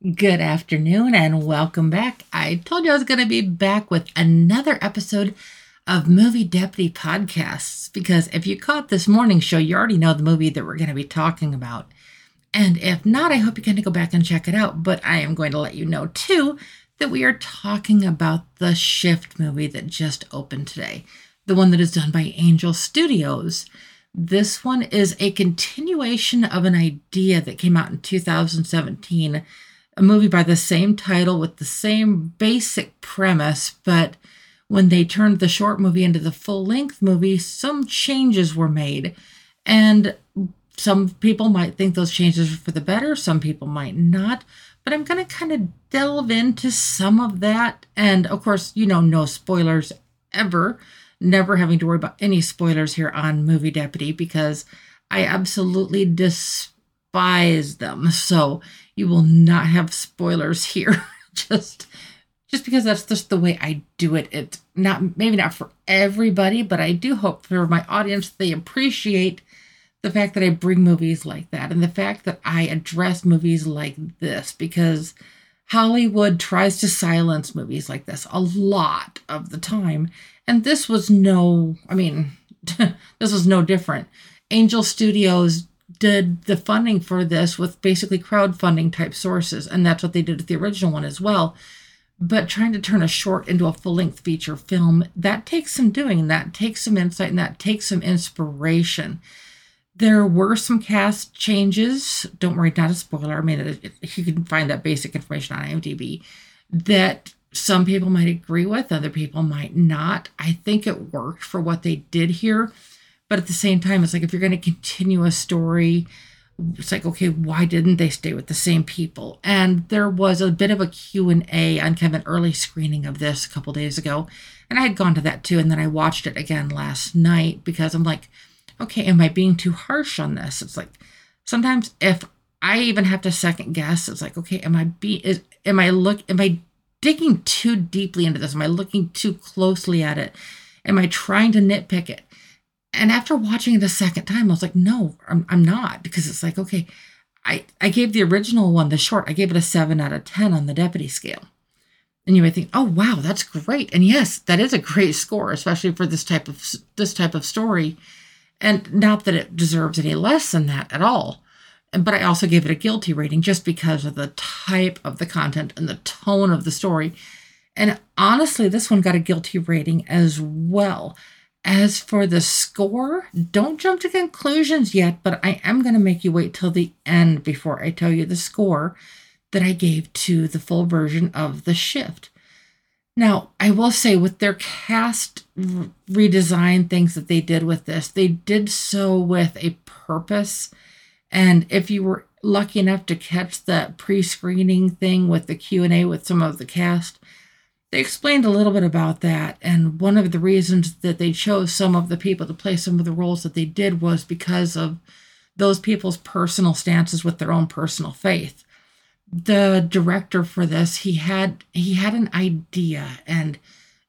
Good afternoon and welcome back. I told you I was going to be back with another episode of Movie Deputy Podcasts because if you caught this morning show, you already know the movie that we're going to be talking about. And if not, I hope you're going to go back and check it out. But I am going to let you know too that we are talking about the Shift movie that just opened today, the one that is done by Angel Studios. This one is a continuation of an idea that came out in 2017, a movie by the same title with the same basic premise, but when they turned the short movie into the full length movie, some changes were made. And some people might think those changes are for the better, some people might not. But I'm going to kind of delve into some of that. And of course, you know, no spoilers ever never having to worry about any spoilers here on Movie Deputy because I absolutely despise them. So you will not have spoilers here. just just because that's just the way I do it. It's not maybe not for everybody, but I do hope for my audience they appreciate the fact that I bring movies like that and the fact that I address movies like this because Hollywood tries to silence movies like this a lot of the time. And this was no, I mean, this was no different. Angel Studios did the funding for this with basically crowdfunding type sources. And that's what they did with the original one as well. But trying to turn a short into a full length feature film, that takes some doing, that takes some insight, and that takes some inspiration. There were some cast changes. Don't worry, not a spoiler. I mean, it, it, you can find that basic information on IMDb that some people might agree with, other people might not. I think it worked for what they did here. But at the same time, it's like if you're going to continue a story, it's like okay why didn't they stay with the same people and there was a bit of a q&a on kind of an early screening of this a couple days ago and i had gone to that too and then i watched it again last night because i'm like okay, am I being too harsh on this? It's like sometimes if I even have to second guess, it's like, okay, am I be is am I look am I digging too deeply into this? Am I looking too closely at it? Am I trying to nitpick it? And after watching it a second time, I was like, no, I'm, I'm not because it's like, okay, I, I gave the original one, the short, I gave it a seven out of 10 on the deputy scale. And you might think, oh wow, that's great. And yes, that is a great score, especially for this type of this type of story and not that it deserves any less than that at all. But I also gave it a guilty rating just because of the type of the content and the tone of the story. And honestly, this one got a guilty rating as well. As for the score, don't jump to conclusions yet, but I am going to make you wait till the end before I tell you the score that I gave to the full version of The Shift. Now, I will say with their cast redesign things that they did with this, they did so with a purpose. And if you were lucky enough to catch that pre-screening thing with the Q&A with some of the cast, they explained a little bit about that. And one of the reasons that they chose some of the people to play some of the roles that they did was because of those people's personal stances with their own personal faith the director for this he had he had an idea and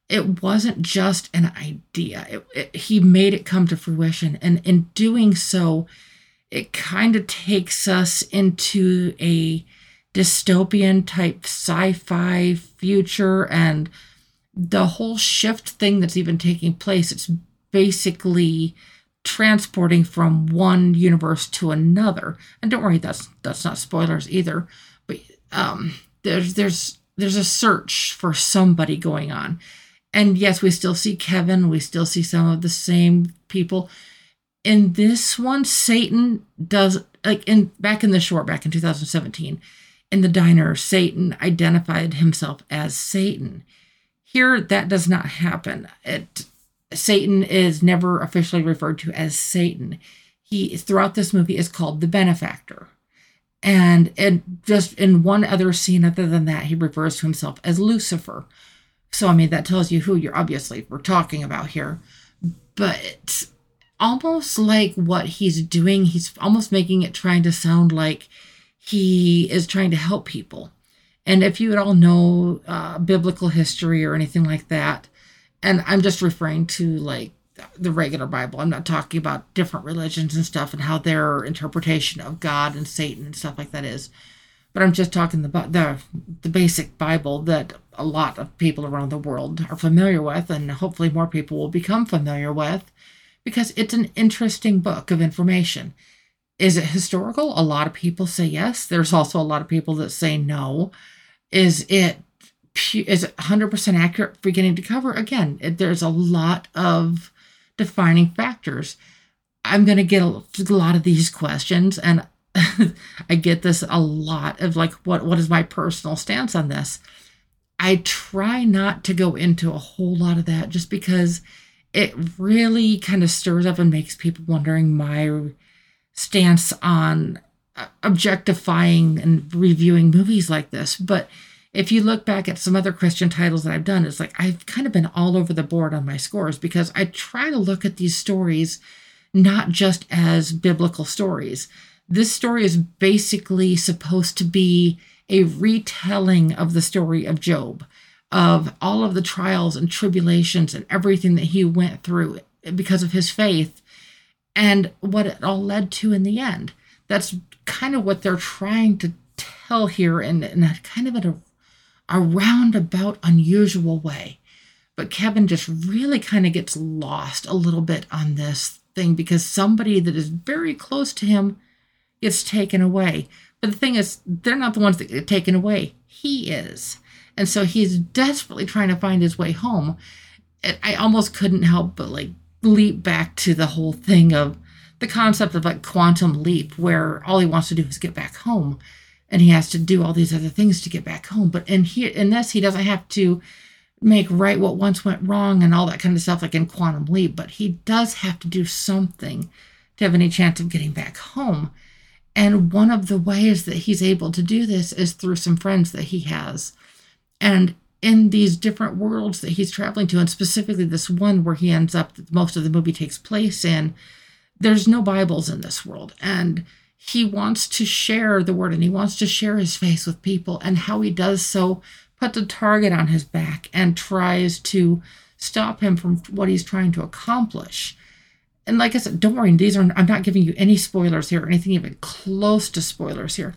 it wasn't just an idea it, it, he made it come to fruition and in doing so it kind of takes us into a dystopian type sci-fi future and the whole shift thing that's even taking place it's basically transporting from one universe to another and don't worry that's that's not spoilers either But um, there's there's there's a search for somebody going on. And yes, we still see Kevin, we still see some of the same people. In this one, Satan does like in back in the short, back in 2017, in the diner, Satan identified himself as Satan. Here, that does not happen. It Satan is never officially referred to as Satan. He throughout this movie is called the benefactor. And and just in one other scene other than that, he refers to himself as Lucifer. So I mean that tells you who you're obviously we're talking about here. But almost like what he's doing, he's almost making it trying to sound like he is trying to help people. And if you at all know uh, biblical history or anything like that, and I'm just referring to like the regular Bible. I'm not talking about different religions and stuff and how their interpretation of God and Satan and stuff like that is. but I'm just talking about the the basic Bible that a lot of people around the world are familiar with, and hopefully more people will become familiar with, because it's an interesting book of information. Is it historical? A lot of people say yes. There's also a lot of people that say no. Is it is it 100% accurate beginning to cover? Again, it, there's a lot of defining factors. I'm going to get a, a lot of these questions, and I get this a lot of like, what what is my personal stance on this? I try not to go into a whole lot of that just because it really kind of stirs up and makes people wondering my stance on uh, objectifying and reviewing movies like this. But if you look back at some other Christian titles that I've done, it's like I've kind of been all over the board on my scores because I try to look at these stories not just as biblical stories. This story is basically supposed to be a retelling of the story of Job, of all of the trials and tribulations and everything that he went through because of his faith and what it all led to in the end. That's kind of what they're trying to tell here in, in a kind of a, a roundabout, unusual way. But Kevin just really kind of gets lost a little bit on this thing because somebody that is very close to him gets taken away. But the thing is, they're not the ones that get taken away. He is. And so he's desperately trying to find his way home. I almost couldn't help but like leap back to the whole thing of the concept of like quantum leap, where all he wants to do is get back home. And he has to do all these other things to get back home. But in here in this, he doesn't have to make right what once went wrong and all that kind of stuff like in quantum leap, but he does have to do something to have any chance of getting back home. And one of the ways that he's able to do this is through some friends that he has. And in these different worlds that he's traveling to, and specifically this one where he ends up, that most of the movie takes place in, there's no Bibles in this world. And he wants to share the word and he wants to share his faith with people. And how he does so puts a target on his back and tries to stop him from what he's trying to accomplish and like I said, don't worry, these are I'm not giving you any spoilers here or anything even close to spoilers here.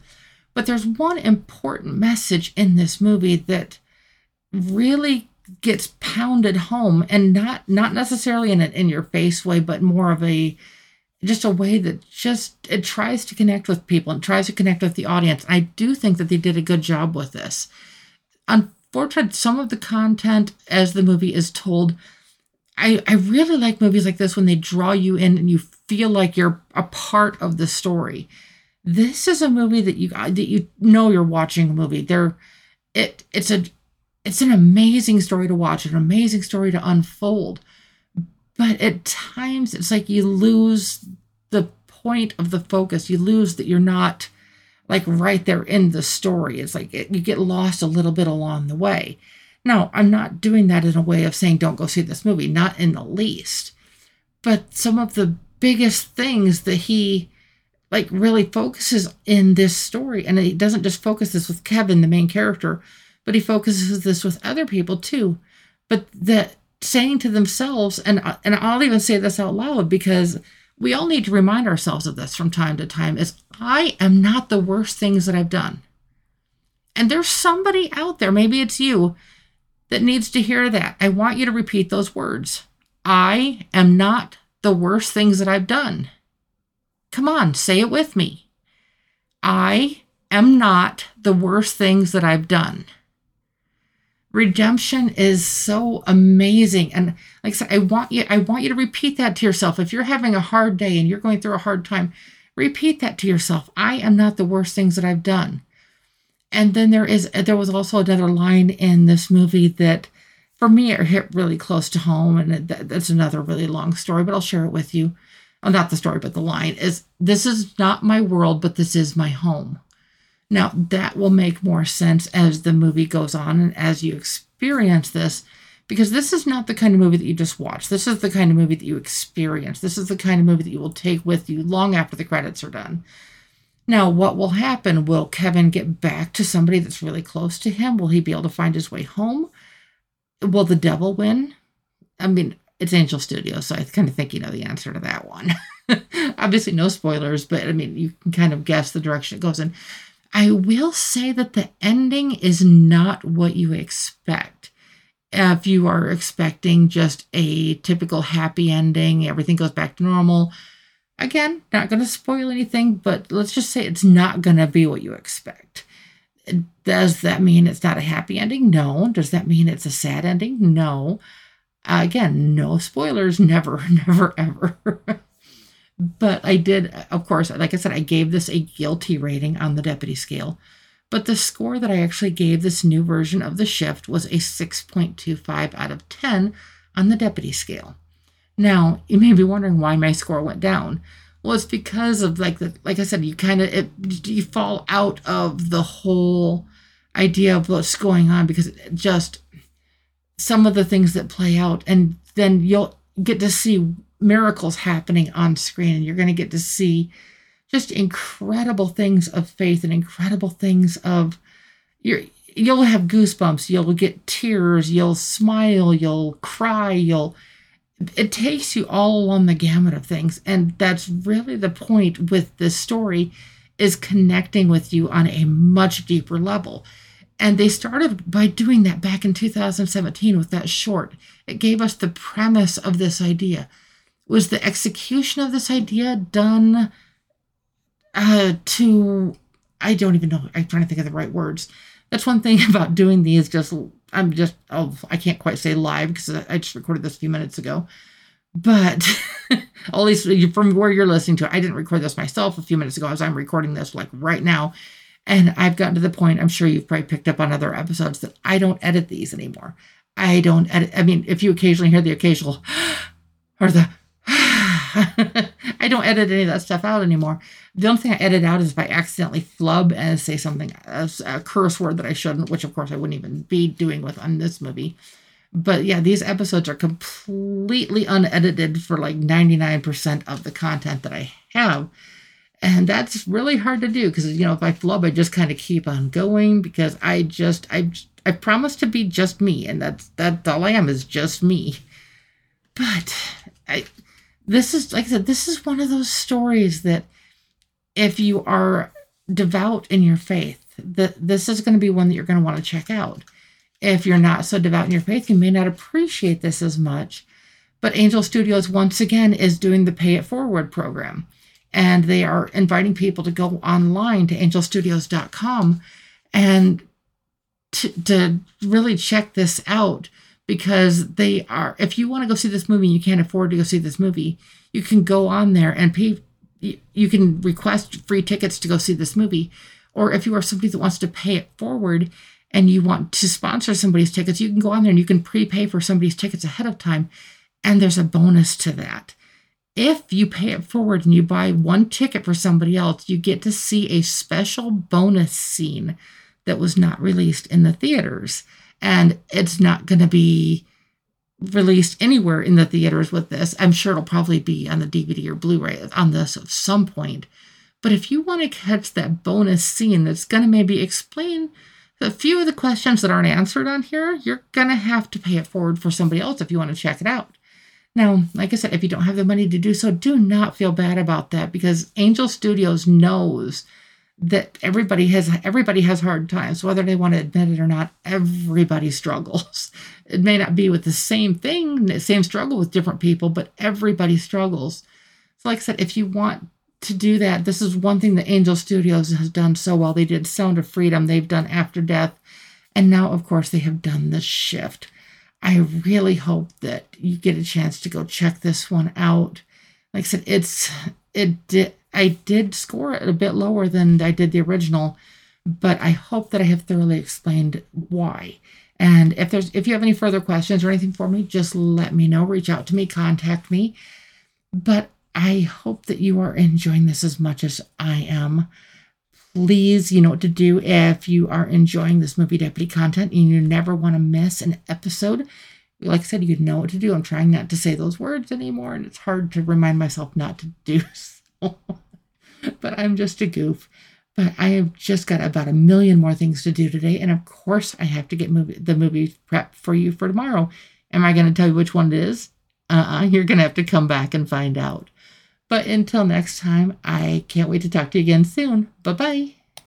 But there's one important message in this movie that really gets pounded home and not not necessarily in an in your face way, but more of a just a way that just it tries to connect with people and tries to connect with the audience. I do think that they did a good job with this. Unfortunately, some of the content as the movie is told I, I really like movies like this when they draw you in and you feel like you're a part of the story. This is a movie that you that you know you're watching a movie. There, it it's a it's an amazing story to watch, an amazing story to unfold. But at times it's like you lose the point of the focus. You lose that you're not like right there in the story. It's like it, you get lost a little bit along the way. Now, I'm not doing that in a way of saying don't go see this movie, not in the least. But some of the biggest things that he like really focuses in this story and he doesn't just focus this with Kevin the main character, but he focuses this with other people too. But that saying to themselves and and I'll even say this out loud because we all need to remind ourselves of this from time to time is I am not the worst things that I've done. And there's somebody out there, maybe it's you, that needs to hear that. I want you to repeat those words. I am not the worst things that I've done. Come on, say it with me. I am not the worst things that I've done. Redemption is so amazing. And like I said, I want you, I want you to repeat that to yourself. If you're having a hard day and you're going through a hard time, repeat that to yourself. I am not the worst things that I've done. And then there is there was also another line in this movie that for me it hit really close to home and that's another really long story but I'll share it with you. Oh, not the story but the line is this is not my world but this is my home. Now that will make more sense as the movie goes on and as you experience this because this is not the kind of movie that you just watch. This is the kind of movie that you experience. This is the kind of movie that you will take with you long after the credits are done. Now, what will happen? Will Kevin get back to somebody that's really close to him? Will he be able to find his way home? Will the devil win? I mean, it's Angel Studios, so I kind of think you know the answer to that one. Obviously, no spoilers, but I mean, you can kind of guess the direction it goes in. I will say that the ending is not what you expect. If you are expecting just a typical happy ending, everything goes back to normal. Again, not going to spoil anything, but let's just say it's not going to be what you expect. Does that mean it's not a happy ending? No. Does that mean it's a sad ending? No. Uh, again, no spoilers, never, never, ever. but I did, of course, like I said, I gave this a guilty rating on the deputy scale. But the score that I actually gave this new version of the shift was a 6.25 out of 10 on the deputy scale. Now, you may be wondering why my score went down. Well, it's because of like the like I said, you kind of you fall out of the whole idea of what's going on because just some of the things that play out, and then you'll get to see miracles happening on screen, and you're going to get to see just incredible things of faith and incredible things of you're you'll have goosebumps. You'll get tears. You'll smile. You'll cry. You'll it takes you all along the gamut of things and that's really the point with this story is connecting with you on a much deeper level. And they started by doing that back in 2017 with that short. It gave us the premise of this idea was the execution of this idea done uh, to i don't even know i'm trying to think of the right words that's one thing about doing these just I'm just, oh, I can't quite say live because I just recorded this a few minutes ago. But at least from where you're listening to it, I didn't record this myself a few minutes ago as I'm recording this like right now. And I've gotten to the point, I'm sure you've probably picked up on other episodes, that I don't edit these anymore. I don't edit. I mean, if you occasionally hear the occasional or the I don't edit any of that stuff out anymore. The only thing I edit out is if I accidentally flub and say something, uh, as a curse word that I shouldn't, which of course I wouldn't even be doing with on this movie. But yeah, these episodes are completely unedited for like 99% of the content that I have. And that's really hard to do because, you know, if I flub, I just kind of keep on going because I just, I, I promise to be just me. And that's, that's all I am is just me. But I, this is like I said, this is one of those stories that if you are devout in your faith, that this is going to be one that you're going to want to check out. If you're not so devout in your faith, you may not appreciate this as much. But Angel Studios once again is doing the Pay It Forward program. And they are inviting people to go online to angelstudios.com and to, to really check this out because they are if you want to go see this movie and you can't afford to go see this movie you can go on there and pay you can request free tickets to go see this movie. Or if you are somebody that wants to pay it forward and you want to sponsor somebody's tickets you can go on there and you can prepay for somebody's tickets ahead of time. And there's a bonus to that. If you pay it forward and you buy one ticket for somebody else you get to see a special bonus scene that was not released in the theaters and it's not going to be released anywhere in the theaters with this. I'm sure it'll probably be on the DVD or Blu ray on this at some point. But if you want to catch that bonus scene that's going to maybe explain a few of the questions that aren't answered on here, you're going to have to pay it forward for somebody else if you want to check it out. Now, like I said, if you don't have the money to do so, do not feel bad about that because Angel Studios knows that everybody has everybody has hard times whether they want to admit it or not everybody struggles. It may not be with the same thing the same struggle with different people but everybody struggles. So like i said if you want to do that this is one thing that angel studios has done so well. They did sound of freedom they've done after death and now of course they have done the shift. I really hope that you get a chance to go check this one out. Like i said it's it did I did score it a bit lower than I did the original, but I hope that I have thoroughly explained why. And if there's if you have any further questions or anything for me, just let me know. Reach out to me, contact me. But I hope that you are enjoying this as much as I am. Please, you know what to do if you are enjoying this movie deputy content and you never want to miss an episode. Like I said, you know what to do. I'm trying not to say those words anymore, and it's hard to remind myself not to do so. but I'm just a goof. But I have just got about a million more things to do today. And of course, I have to get movie, the movie prep for you for tomorrow. Am I going to tell you which one it is? Uh uh-uh, uh. you are going to have to come back and find out. But until next time, I can't wait to talk to you again soon. Bye bye.